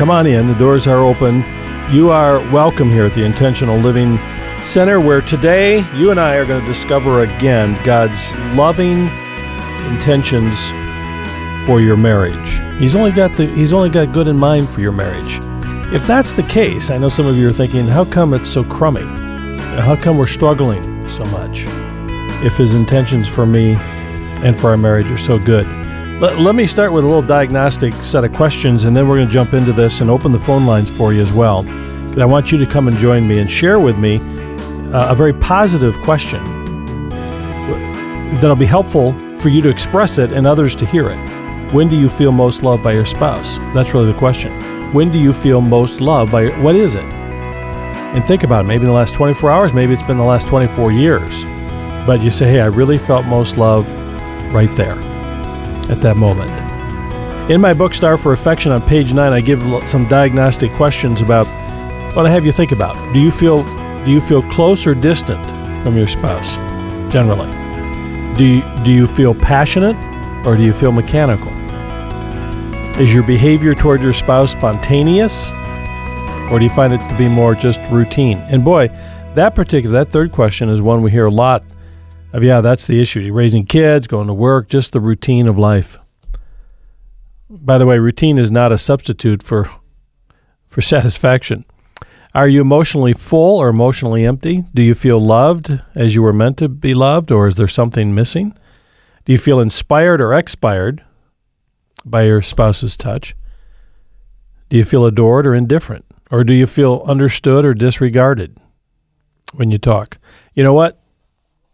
come on in. The doors are open. You are welcome here at the Intentional Living Center, where today you and I are going to discover again God's loving intentions for your marriage. He's only got the He's only got good in mind for your marriage. If that's the case, I know some of you are thinking, how come it's so crummy? How come we're struggling so much? If His intentions for me and for our marriage are so good. Let, let me start with a little diagnostic set of questions, and then we're going to jump into this and open the phone lines for you as well. I want you to come and join me and share with me uh, a very positive question that'll be helpful for you to express it and others to hear it. When do you feel most loved by your spouse? That's really the question. When do you feel most loved by what is it? And think about it. Maybe in the last 24 hours, maybe it's been the last 24 years. But you say, hey, I really felt most love right there at that moment. In my book, Starved for Affection, on page 9, I give some diagnostic questions about what I have you think about. Do you feel do you feel close or distant from your spouse generally? Do you, do you feel passionate or do you feel mechanical? Is your behavior toward your spouse spontaneous or do you find it to be more just routine? And boy, that particular that third question is one we hear a lot yeah, that's the issue. You're raising kids, going to work, just the routine of life. By the way, routine is not a substitute for for satisfaction. Are you emotionally full or emotionally empty? Do you feel loved as you were meant to be loved, or is there something missing? Do you feel inspired or expired by your spouse's touch? Do you feel adored or indifferent? Or do you feel understood or disregarded when you talk? You know what?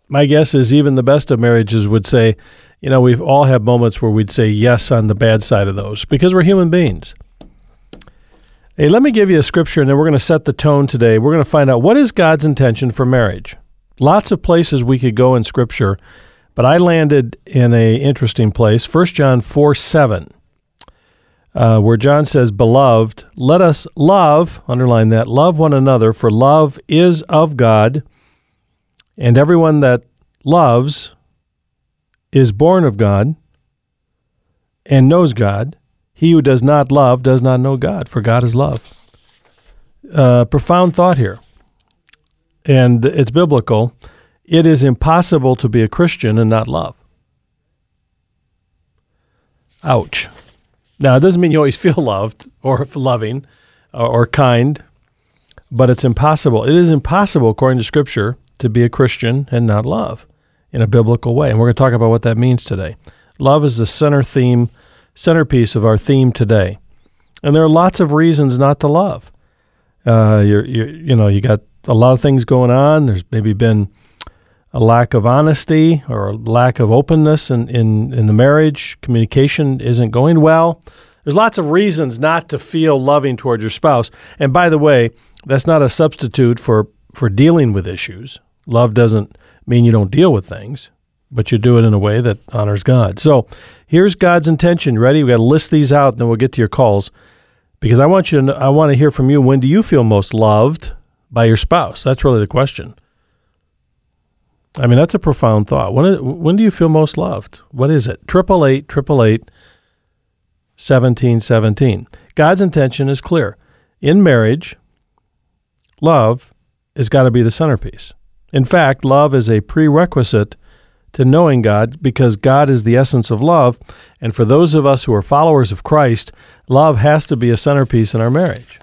My guess is even the best of marriages would say, you know, we've all had moments where we'd say yes on the bad side of those because we're human beings. Hey, let me give you a scripture and then we're going to set the tone today. We're going to find out what is God's intention for marriage. Lots of places we could go in scripture, but I landed in a interesting place. 1 John 4 7, uh, where John says, Beloved, let us love, underline that, love one another, for love is of God, and everyone that loves is born of God and knows God. He who does not love does not know God, for God is love. Uh, profound thought here. And it's biblical. It is impossible to be a Christian and not love. Ouch. Now, it doesn't mean you always feel loved or loving or, or kind, but it's impossible. It is impossible, according to Scripture, to be a Christian and not love in a biblical way. And we're going to talk about what that means today. Love is the center theme centerpiece of our theme today. And there are lots of reasons not to love. Uh, you're, you're, you know, you got a lot of things going on. There's maybe been a lack of honesty or a lack of openness in, in, in the marriage. Communication isn't going well. There's lots of reasons not to feel loving towards your spouse. And by the way, that's not a substitute for, for dealing with issues. Love doesn't mean you don't deal with things, but you do it in a way that honors God. So here's God's intention. Ready? We got to list these out, then we'll get to your calls. Because I want you to know, I want to hear from you. When do you feel most loved by your spouse? That's really the question. I mean, that's a profound thought. When when do you feel most loved? What is it? Triple eight, triple eight, seventeen, seventeen. God's intention is clear. In marriage, love has got to be the centerpiece. In fact, love is a prerequisite to knowing God because God is the essence of love. And for those of us who are followers of Christ, love has to be a centerpiece in our marriage.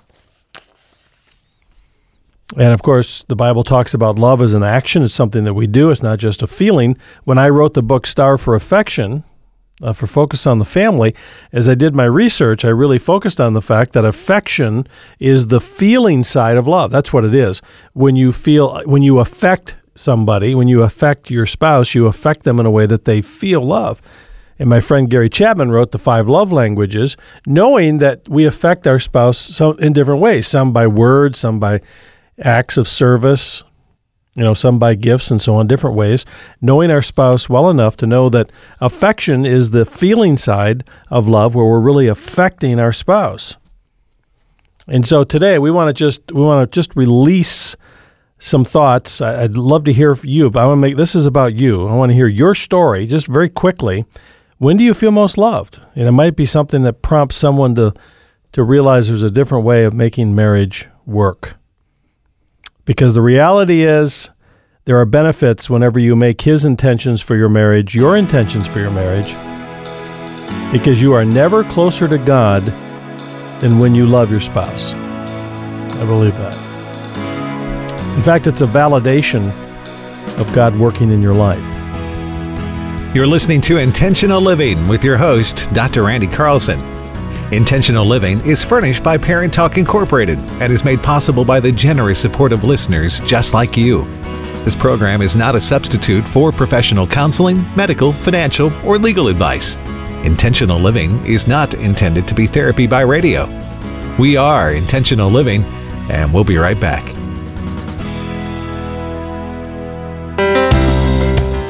And of course, the Bible talks about love as an action. It's something that we do, it's not just a feeling. When I wrote the book Starved for Affection, uh, for Focus on the Family, as I did my research, I really focused on the fact that affection is the feeling side of love. That's what it is. When you feel, when you affect somebody, when you affect your spouse, you affect them in a way that they feel love. And my friend Gary Chapman wrote the five love languages, knowing that we affect our spouse so in different ways, some by words, some by acts of service, you know, some by gifts and so on, different ways. Knowing our spouse well enough to know that affection is the feeling side of love where we're really affecting our spouse. And so today we want to just we want to just release some thoughts. I'd love to hear from you. But I want to make this is about you. I want to hear your story just very quickly. When do you feel most loved? And it might be something that prompts someone to to realize there's a different way of making marriage work. Because the reality is, there are benefits whenever you make His intentions for your marriage your intentions for your marriage, because you are never closer to God than when you love your spouse. I believe that. In fact, it's a validation of God working in your life. You're listening to Intentional Living with your host, Dr. Randy Carlson. Intentional Living is furnished by Parent Talk Incorporated and is made possible by the generous support of listeners just like you. This program is not a substitute for professional counseling, medical, financial, or legal advice. Intentional Living is not intended to be therapy by radio. We are Intentional Living, and we'll be right back.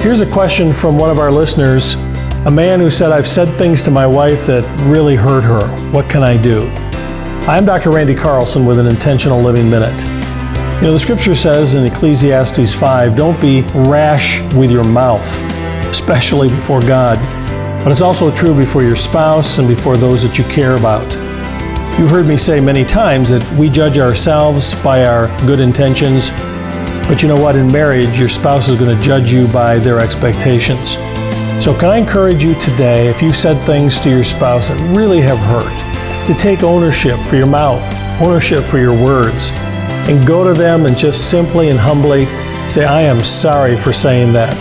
Here's a question from one of our listeners a man who said, I've said things to my wife that really hurt her. What can I do? I'm Dr. Randy Carlson with an Intentional Living Minute. You know, the scripture says in Ecclesiastes 5 don't be rash with your mouth, especially before God, but it's also true before your spouse and before those that you care about. You've heard me say many times that we judge ourselves by our good intentions, but you know what? In marriage, your spouse is going to judge you by their expectations. So, can I encourage you today, if you've said things to your spouse that really have hurt, to take ownership for your mouth, ownership for your words, and go to them and just simply and humbly say, I am sorry for saying that.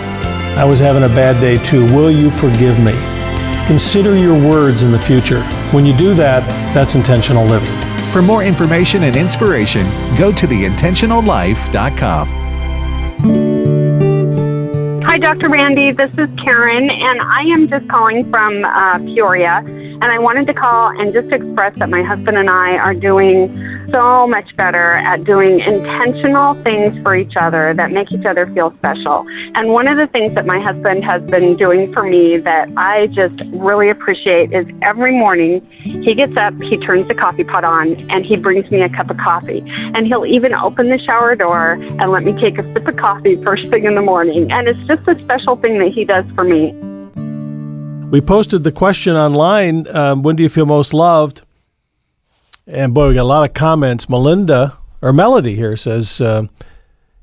I was having a bad day too. Will you forgive me? Consider your words in the future. When you do that, that's intentional living. For more information and inspiration, go to theintentionallife.com. Hi, Dr. Randy. This is Karen, and I am just calling from uh, Peoria. And I wanted to call and just express that my husband and I are doing so much better at doing intentional things for each other that make each other feel special. And one of the things that my husband has been doing for me that I just really appreciate is every morning he gets up, he turns the coffee pot on, and he brings me a cup of coffee. And he'll even open the shower door and let me take a sip of coffee first thing in the morning. And it's just a special thing that he does for me. We posted the question online um, when do you feel most loved? And boy, we got a lot of comments. Melinda or Melody here says uh,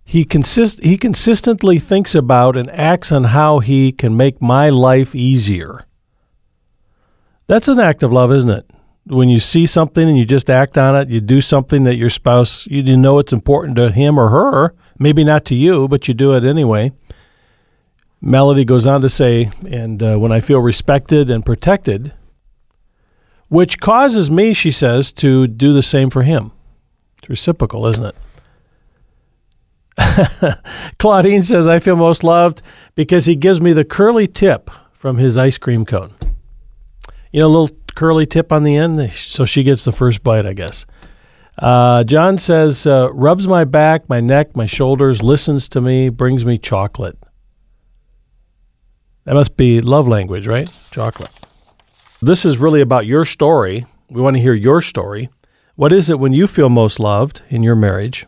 he consist he consistently thinks about and acts on how he can make my life easier. That's an act of love, isn't it? When you see something and you just act on it, you do something that your spouse you know it's important to him or her, maybe not to you, but you do it anyway. Melody goes on to say, and uh, when I feel respected and protected, which causes me, she says, to do the same for him. It's reciprocal, isn't it? Claudine says, I feel most loved because he gives me the curly tip from his ice cream cone. You know, a little curly tip on the end, so she gets the first bite, I guess. Uh, John says, uh, rubs my back, my neck, my shoulders, listens to me, brings me chocolate. That must be love language, right? Chocolate. This is really about your story. We want to hear your story. What is it when you feel most loved in your marriage?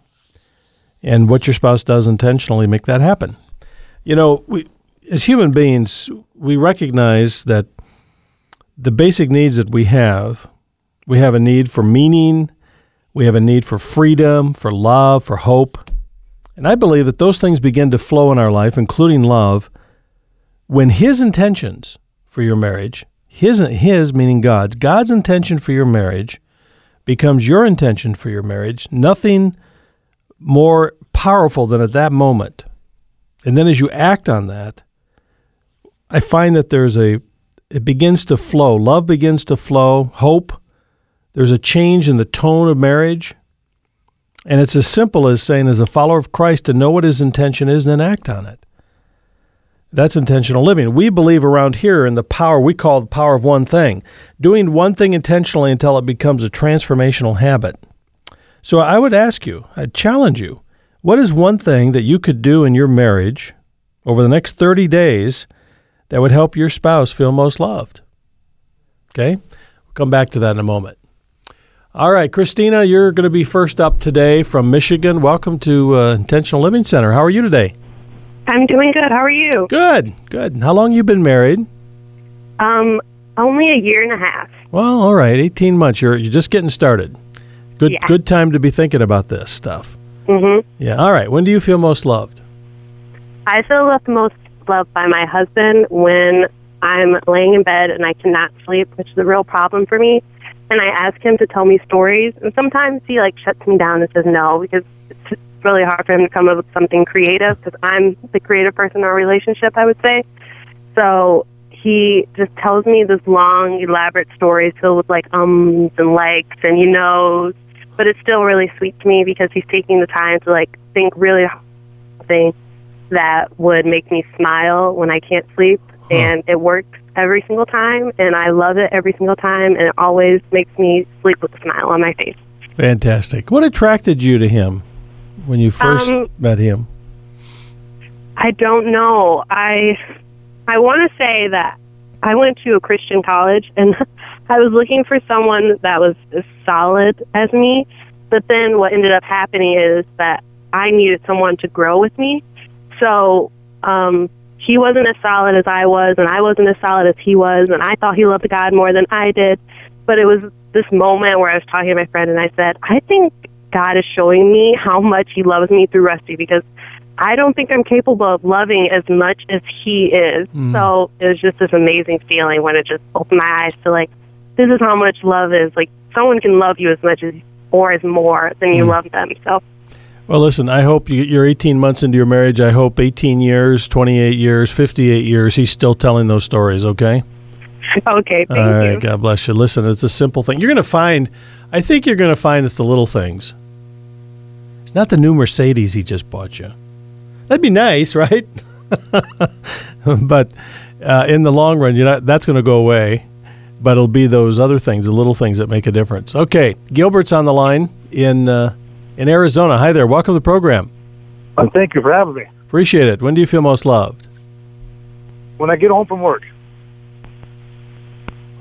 And what your spouse does intentionally make that happen. You know, we as human beings, we recognize that the basic needs that we have, we have a need for meaning, we have a need for freedom, for love, for hope. And I believe that those things begin to flow in our life, including love, when His intentions for your marriage his, his meaning God's, God's intention for your marriage becomes your intention for your marriage. Nothing more powerful than at that moment. And then as you act on that, I find that there's a, it begins to flow. Love begins to flow, hope. There's a change in the tone of marriage. And it's as simple as saying, as a follower of Christ, to know what his intention is and then act on it. That's intentional living. We believe around here in the power we call the power of one thing, doing one thing intentionally until it becomes a transformational habit. So I would ask you, I'd challenge you, what is one thing that you could do in your marriage over the next 30 days that would help your spouse feel most loved? Okay? We'll come back to that in a moment. All right, Christina, you're going to be first up today from Michigan. Welcome to uh, Intentional Living Center. How are you today? I'm doing good. How are you? Good, good. How long you been married? Um, Only a year and a half. Well, all right, 18 months. You're you're just getting started. Good Yeah. good time to be thinking about this stuff. Mm-hmm. Yeah. All right. When do you feel most loved? I feel left most loved by my husband when I'm laying in bed and I cannot sleep, which is a real problem for me. And I ask him to tell me stories, and sometimes he like shuts me down and says no because it's really hard for him to come up with something creative because I'm the creative person in our relationship. I would say. So he just tells me this long, elaborate stories filled with like ums and likes and you knows, but it's still really sweet to me because he's taking the time to like think really hard thing that would make me smile when I can't sleep, and it works every single time, and I love it every single time, and it always makes me sleep with a smile on my face. Fantastic. What attracted you to him when you first Um, met him? I don't know. I I want to say that I went to a Christian college and I was looking for someone that was as solid as me. But then what ended up happening is that I needed someone to grow with me. So um, he wasn't as solid as I was, and I wasn't as solid as he was, and I thought he loved God more than I did. But it was this moment where I was talking to my friend, and I said, I think God is showing me how much He loves me through Rusty because I don't think I'm capable of loving as much as he is. Hmm. So it was just this amazing feeling when it just opened my eyes to like, this is how much love is. Like someone can love you as much as or as more than you hmm. love them. So Well, listen, I hope you, you're 18 months into your marriage. I hope 18 years, 28 years, 58 years, he's still telling those stories, okay? okay, thank All right, you. God bless you. Listen, it's a simple thing. You're going to find, I think you're going to find it's the little things. It's not the new Mercedes he just bought you. That'd be nice, right? but uh, in the long run, you're not, that's going to go away. But it'll be those other things, the little things that make a difference. Okay, Gilbert's on the line in uh, in Arizona. Hi there. Welcome to the program. Uh, thank you for having me. Appreciate it. When do you feel most loved? When I get home from work,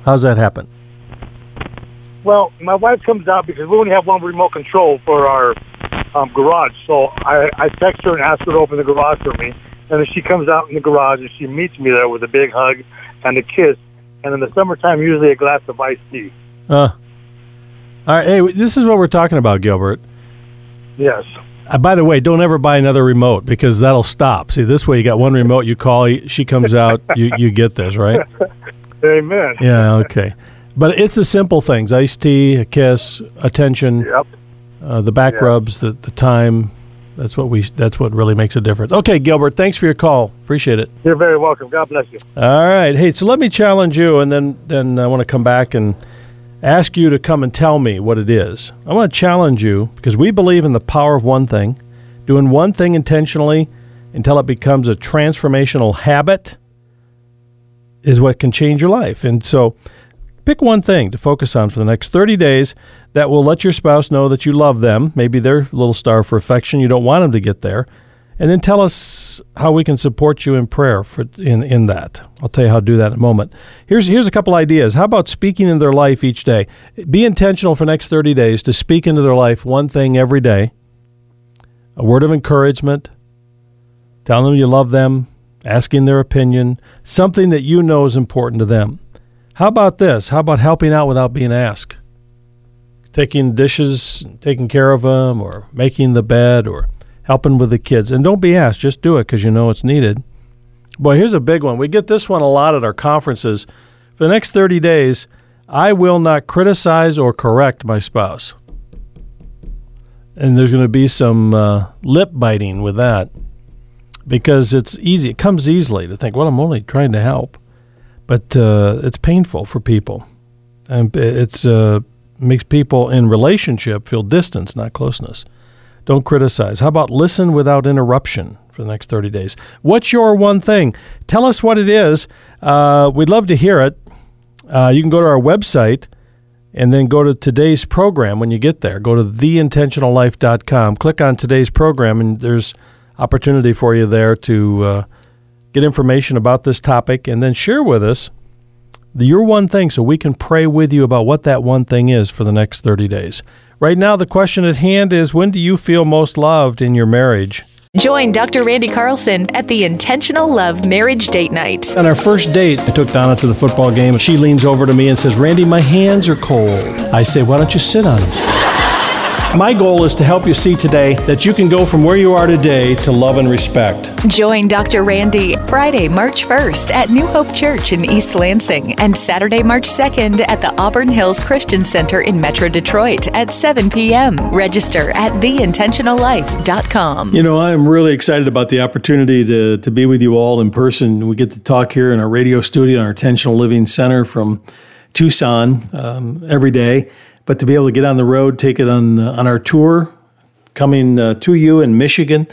How's that happen? well, my wife comes out because we only have one remote control for our um, garage. So I, I text her and ask her to open the garage for me. And then she comes out in the garage and she meets me there with a big hug and a kiss. And in the summertime, usually a glass of iced tea. Uh, all right. Hey, this is what we're talking about, Gilbert. Yes. Uh, by the way, don't ever buy another remote because that'll stop. See, this way you got one remote. You call, she comes out. you you get this right? Amen. Yeah. Okay. But it's the simple things: iced tea, a kiss, attention, Yep. Uh, the back Yeah. rubs, the the time. That's what we. That's what really makes a difference. Okay, Gilbert. Thanks for your call. Appreciate it. You're very welcome. God bless you. All right. Hey, so let me challenge you, and then then I want to come back and ask you to come and tell me what it is. I want to challenge you because we believe in the power of one thing, doing one thing intentionally until it becomes a transformational habit is what can change your life. And so pick one thing to focus on for the next 30 days that will let your spouse know that you love them. Maybe they're a little star for affection. You don't want them to get there. And then tell us how we can support you in prayer for in, in that. I'll tell you how to do that in a moment. Here's here's a couple ideas. How about speaking into their life each day? Be intentional for next 30 days to speak into their life one thing every day. A word of encouragement, telling them you love them, asking their opinion, something that you know is important to them. How about this? How about helping out without being asked? Taking dishes, taking care of them, or making the bed, or helping with the kids. And don't be asked, just do it because you know it's needed. Boy, here's a big one. We get this one a lot at our conferences. For the next 30 days, I will not criticize or correct my spouse. And there's going to be some uh, lip biting with that because it's easy. It comes easily to think, well, I'm only trying to help. But uh, it's painful for people. And it's uh, makes people in relationship feel distance, not closeness. Don't criticize. How about listen without interruption for the next 30 days? What's your one thing? Tell us what it is. Uh, we'd love to hear it. Uh, you can go to our website and then go to today's program when you get there. Go to theintentionallife.com. Click on today's program, and there's opportunity for you there to uh, get information about this topic and then share with us the, your one thing so we can pray with you about what that one thing is for the next 30 days. Right now, the question at hand is when do you feel most loved in your marriage? Join Dr. Randy Carlson at the Intentional Love Marriage Date Night. On our first date, I took Donna to the football game. And she leans over to me and says, Randy, my hands are cold. I say, Why don't you sit on them? My goal is to help you see today that you can go from where you are today to love and respect. Join Dr. Randy Friday, March 1st at New Hope Church in East Lansing and Saturday, March 2nd at the Auburn Hills Christian Center in Metro Detroit at 7 p.m. Register at theintentionallife.com. You know, I'm really excited about the opportunity to, to be with you all in person. We get to talk here in our radio studio in our Intentional Living Center from Tucson um, every day. But to be able to get on the road, take it on uh, on our tour, coming uh, to you in Michigan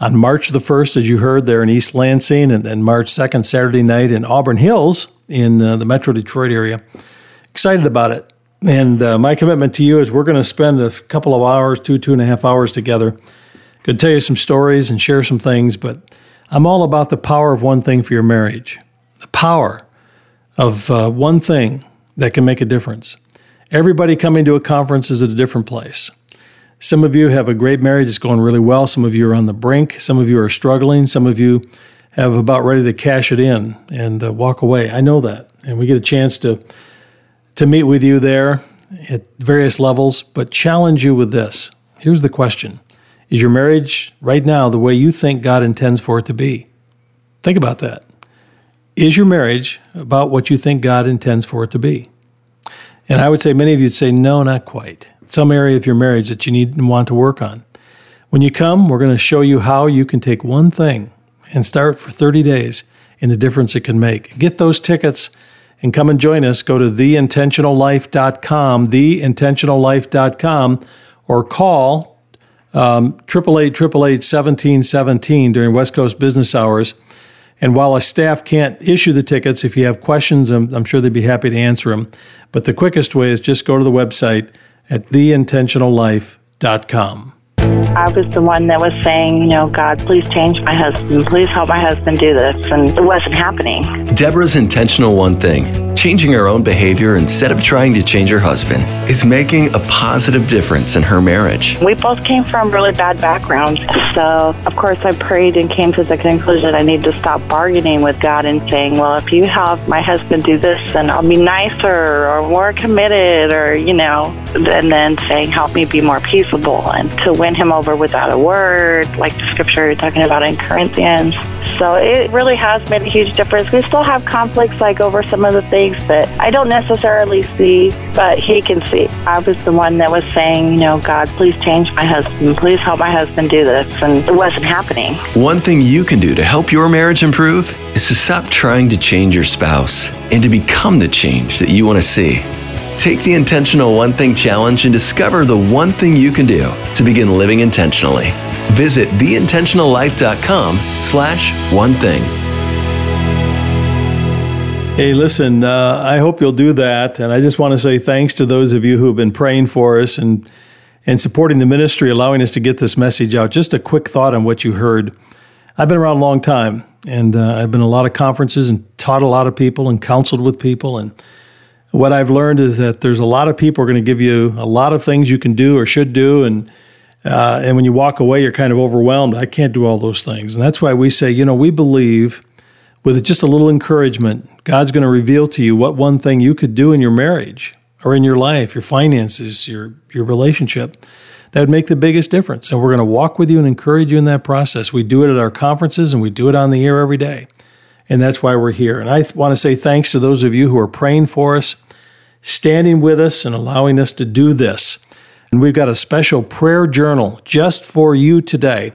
on March the 1st, as you heard, there in East Lansing, and then March 2nd, Saturday night in Auburn Hills in uh, the Metro Detroit area. Excited about it. And uh, my commitment to you is we're going to spend a couple of hours, two, two and a half hours together. To tell you some stories and share some things, but I'm all about the power of one thing for your marriage. The power of uh, one thing that can make a difference. Everybody coming to a conference is at a different place. Some of you have a great marriage, it's going really well. Some of you are on the brink. Some of you are struggling. Some of you have about ready to cash it in and uh, walk away. I know that. And we get a chance to, to meet with you there at various levels, but challenge you with this. Here's the question Is your marriage right now the way you think God intends for it to be? Think about that. Is your marriage about what you think God intends for it to be? And I would say many of you would say, no, not quite. Some area of your marriage that you need and want to work on. When you come, we're going to show you how you can take one thing and start for 30 days in the difference it can make. Get those tickets and come and join us. Go to theintentionallife.com, theintentionallife.com, or call um, 888 during West Coast business hours and while a staff can't issue the tickets, if you have questions, I'm, I'm, sure they'd be happy to answer them. But the quickest way is just go to the website at theintentionallife.com. I was the one that was saying, you know, God, please change my husband. Please help my husband do this. And it wasn't happening. Deborah's intentional one thing, changing her own behavior instead of trying to change her husband, is making a positive difference in her marriage. We both came from really bad backgrounds. So, of course, I prayed and came to the conclusion I need to stop bargaining with God and saying, well, if you help my husband do this, then I'll be nicer or more committed or, you know, and then saying, help me be more peaceable and to win him over without a word, like the scripture you're talking about in Corinthians. So it really has made a huge difference. We still have conflicts like over some of the things that I don't necessarily see, but he can see. I was the one that was saying, you know, God, please change my husband. Please help my husband do this. And it wasn't happening. One thing you can do to help your marriage improve is to stop trying to change your spouse and to become the change that you want to see. Take the Intentional One Thing Challenge and discover the one thing you can do to begin living intentionally. Visit theintentionallife.com slash one thing. Hey, listen, uh, I hope you'll do that. And I just want to say thanks to those of you who have been praying for us and, and supporting the ministry, allowing us to get this message out. Just a quick thought on what you heard. I've been around a long time, and uh, I've been a lot of conferences and taught a lot of people and counseled with people. And what I've learned is that there's a lot of people are going to give you a lot of things you can do or should do, and uh, and when you walk away, you're kind of overwhelmed. I can't do all those things, and that's why we say, you know, we believe with just a little encouragement, God's going to reveal to you what one thing you could do in your marriage or in your life, your finances, your your relationship that would make the biggest difference. And we're going to walk with you and encourage you in that process. We do it at our conferences and we do it on the air every day. And that's why we're here. And I th- want to say thanks to those of you who are praying for us, standing with us, and allowing us to do this. And we've got a special prayer journal just for you today.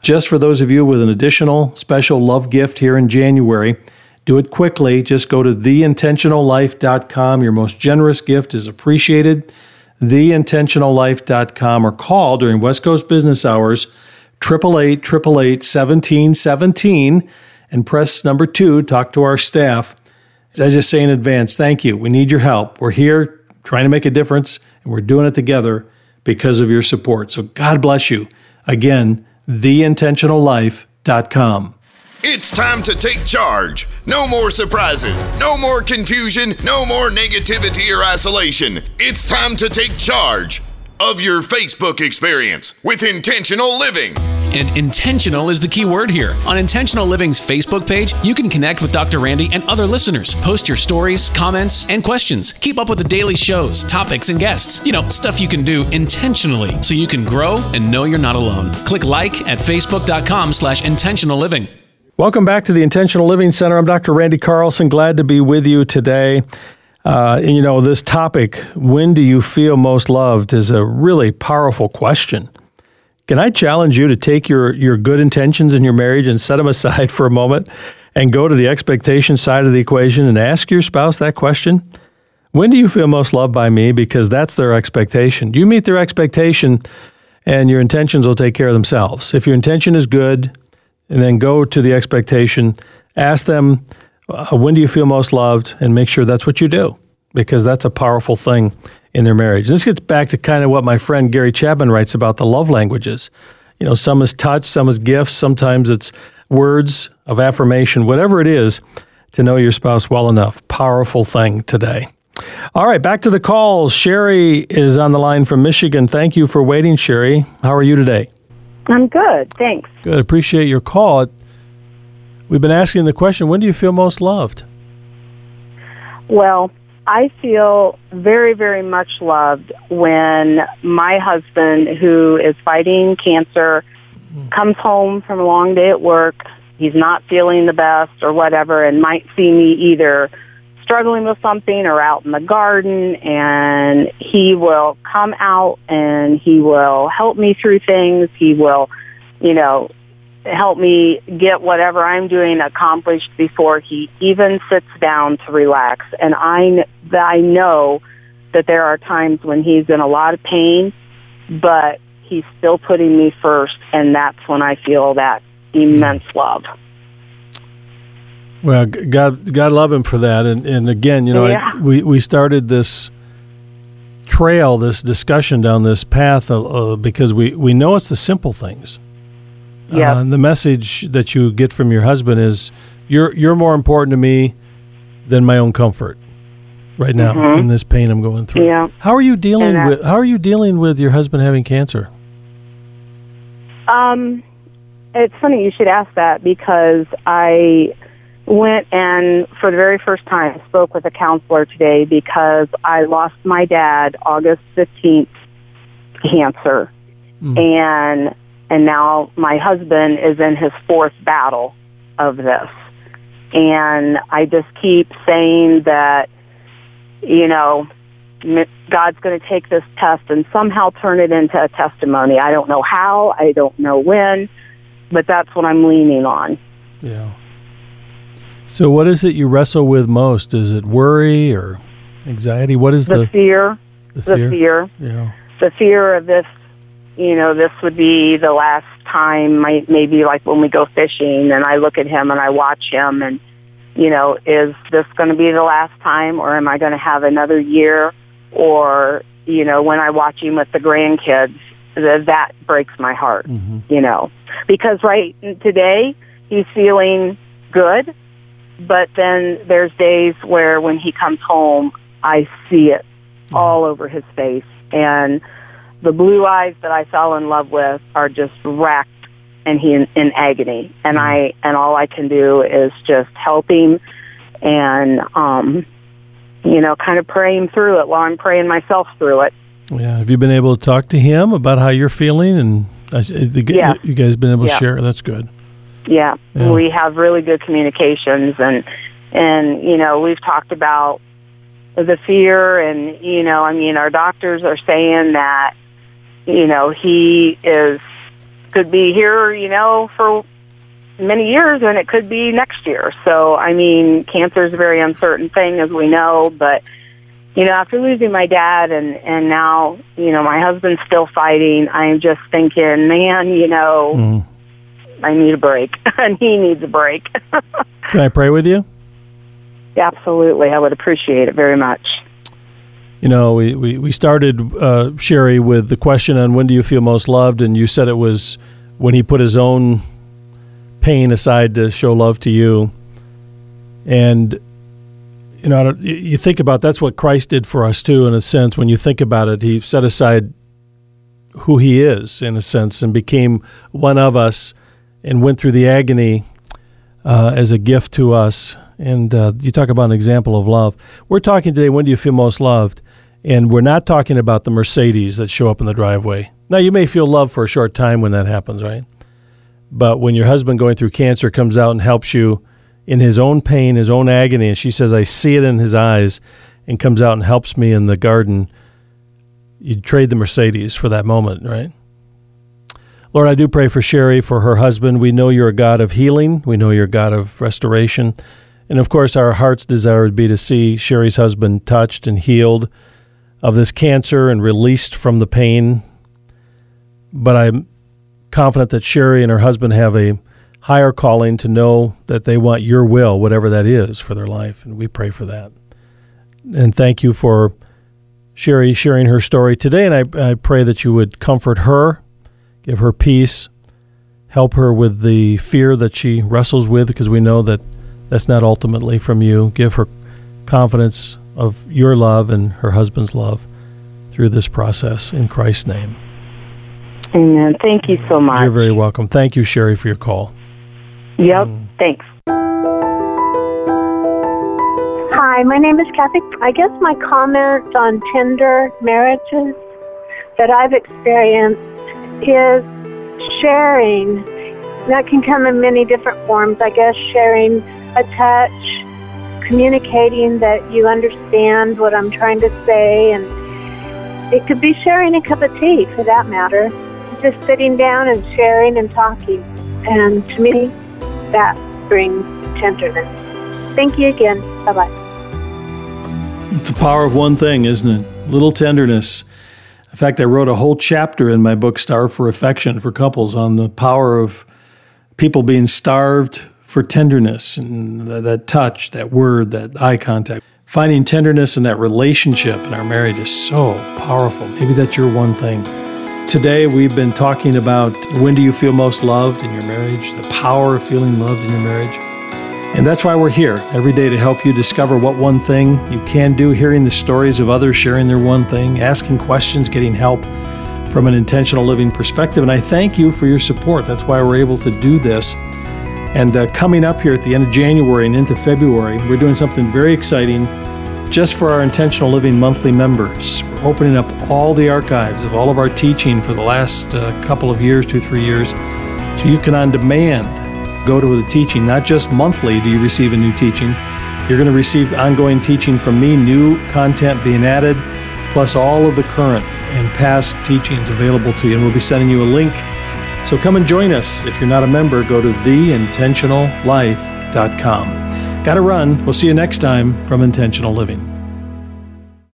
Just for those of you with an additional special love gift here in January, do it quickly. Just go to theintentionallife.com. Your most generous gift is appreciated. Theintentionallife.com or call during West Coast business hours, 888 888 1717 and press number two, talk to our staff. As I just say in advance, thank you. We need your help. We're here trying to make a difference, and we're doing it together because of your support. So God bless you. Again, theintentionallife.com. It's time to take charge. No more surprises, no more confusion, no more negativity or isolation. It's time to take charge of your Facebook experience with intentional living. And intentional is the key word here. On Intentional Living's Facebook page, you can connect with Dr. Randy and other listeners. Post your stories, comments, and questions. Keep up with the daily shows, topics, and guests. You know, stuff you can do intentionally so you can grow and know you're not alone. Click like at facebook.com slash intentional living. Welcome back to the Intentional Living Center. I'm Dr. Randy Carlson. Glad to be with you today. Uh, and you know, this topic, when do you feel most loved, is a really powerful question. Can I challenge you to take your, your good intentions in your marriage and set them aside for a moment and go to the expectation side of the equation and ask your spouse that question? When do you feel most loved by me? Because that's their expectation. You meet their expectation, and your intentions will take care of themselves. If your intention is good, and then go to the expectation, ask them, uh, when do you feel most loved, and make sure that's what you do, because that's a powerful thing in their marriage. This gets back to kind of what my friend Gary Chapman writes about the love languages. You know, some is touch, some is gifts, sometimes it's words of affirmation, whatever it is, to know your spouse well enough. Powerful thing today. All right, back to the calls. Sherry is on the line from Michigan. Thank you for waiting, Sherry. How are you today? I'm good, thanks. Good. Appreciate your call. We've been asking the question when do you feel most loved? Well, I feel very, very much loved when my husband, who is fighting cancer, comes home from a long day at work. He's not feeling the best or whatever, and might see me either struggling with something or out in the garden and he will come out and he will help me through things. He will, you know, help me get whatever I'm doing accomplished before he even sits down to relax. And I, I know that there are times when he's in a lot of pain, but he's still putting me first, and that's when I feel that immense love. Well, God, God love him for that. And and again, you know, Yeah. I, we we started this trail, this discussion down this path, uh, uh, because we we know it's the simple things. Yep. Uh, and the message that you get from your husband is, you're you're more important to me than my own comfort right now Mhm. in this pain I'm going through. Yeah. How are you dealing that- with How are you dealing with your husband having cancer? Um, it's funny you should ask that because I went and for the very first time spoke with a counselor today because I lost my dad August 15th cancer and and now my husband is in his fourth battle of this and I just keep saying that you know God's going to take this test and somehow turn it into a testimony. I don't know how, I don't know when, but that's what I'm leaning on. Yeah. So, what is it you wrestle with most? Is it worry or anxiety? What is The, the fear, the the fear? fear, Yeah. the fear of this, you know, this would be the last time, might maybe like when we go fishing and I look at him and I watch him and, you know, is this going to be the last time or am I going to have another year? Or, you know, when I watch him with the grandkids, th- that breaks my heart, mm-hmm. you know, because right today he's feeling good, but then there's days where when he comes home, I see it mm-hmm. all over his face. And the blue eyes that I fell in love with are just racked and he in, in agony and I and all I can do is just help him and um you know kind of praying through it while I'm praying myself through it. Yeah. Have you been able to talk to him about how you're feeling? And uh, the, Yeah. you guys been able to Yeah. share? That's good. Yeah. Yeah. We have really good communications and and you know, we've talked about the fear and you know, I mean our doctors are saying that you know, he is could be here, you know, for many years and it could be next year. So, I mean, cancer is a very uncertain thing as we know, but you know, after losing my dad and and now, you know, my husband's still fighting, I'm just thinking, man, you know, Mm. I need a break, and he needs a break. Can I pray with you? Absolutely, I would appreciate it very much. You know, we, we, we started, uh, Sherry, with the question on when do you feel most loved? And you said it was when he put his own pain aside to show love to you. And, you know, you think about that's what Christ did for us too, in a sense. When you think about it, he set aside who He is, in a sense, and became one of us and went through the agony uh, as a gift to us. And uh, you talk about an example of love. We're talking today, when do you feel most loved? And we're not talking about the Mercedes that show up in the driveway. Now, you may feel love for a short time when that happens, right? But when your husband going through cancer comes out and helps you in his own pain, his own agony, and she says, I see it in his eyes, and comes out and helps me in the garden, you'd trade the Mercedes for that moment, right? Lord, I do pray for Sherry, for her husband. We know you're a God of healing, we know you're a God of restoration. And of course, our heart's desire would be to see Sherry's husband touched and healed of this cancer and released from the pain. But I'm confident that Sherry and her husband have a higher calling to know that they want your will, whatever that is, for their life. And we pray for that. And thank you for Sherry sharing her story today. And I, I pray that you would comfort her, give her peace, help her with the fear that she wrestles with, because we know that that's not ultimately from you. Give her confidence of your love and her husband's love through this process in Christ's name. Amen. Thank you so much. You're very welcome. Thank you, Sherry, for your call. Yep. Mm. Thanks. Hi, my name is Kathy. I guess my comment on tender marriages that I've experienced is sharing. That can come in many different forms. I guess sharing a touch, communicating that you understand what I'm trying to say, and it could be sharing a cup of tea for that matter. Just sitting down and sharing and talking. And to me, that brings tenderness. Thank you again. Bye bye. It's the power of one thing, isn't it? Little tenderness. In fact, I wrote a whole chapter in my book, Starved for Affection for Couples, on the power of people being starved for tenderness and that, touch, that word, that eye contact. Finding tenderness in that relationship in our marriage is so powerful. Maybe that's your one thing. Today, we've been talking about when do you feel most loved in your marriage, the power of feeling loved in your marriage. And that's why we're here every day to help you discover what one thing you can do, hearing the stories of others sharing their one thing, asking questions, getting help from an intentional living perspective. And I thank you for your support. That's why we're able to do this. And uh, coming up here at the end of January and into February, we're doing something very exciting just for our Intentional Living monthly members. We're opening up all the archives of all of our teaching for the last uh, couple of years, two, three years, so you can on demand go to the teaching. Not just monthly do you receive a new teaching, you're going to receive ongoing teaching from me, new content being added, plus all of the current and past teachings available to you. And we'll be sending you a link so come and join us. If you're not a member, go to theintentionallife.com. Got to run. We'll see you next time from Intentional Living.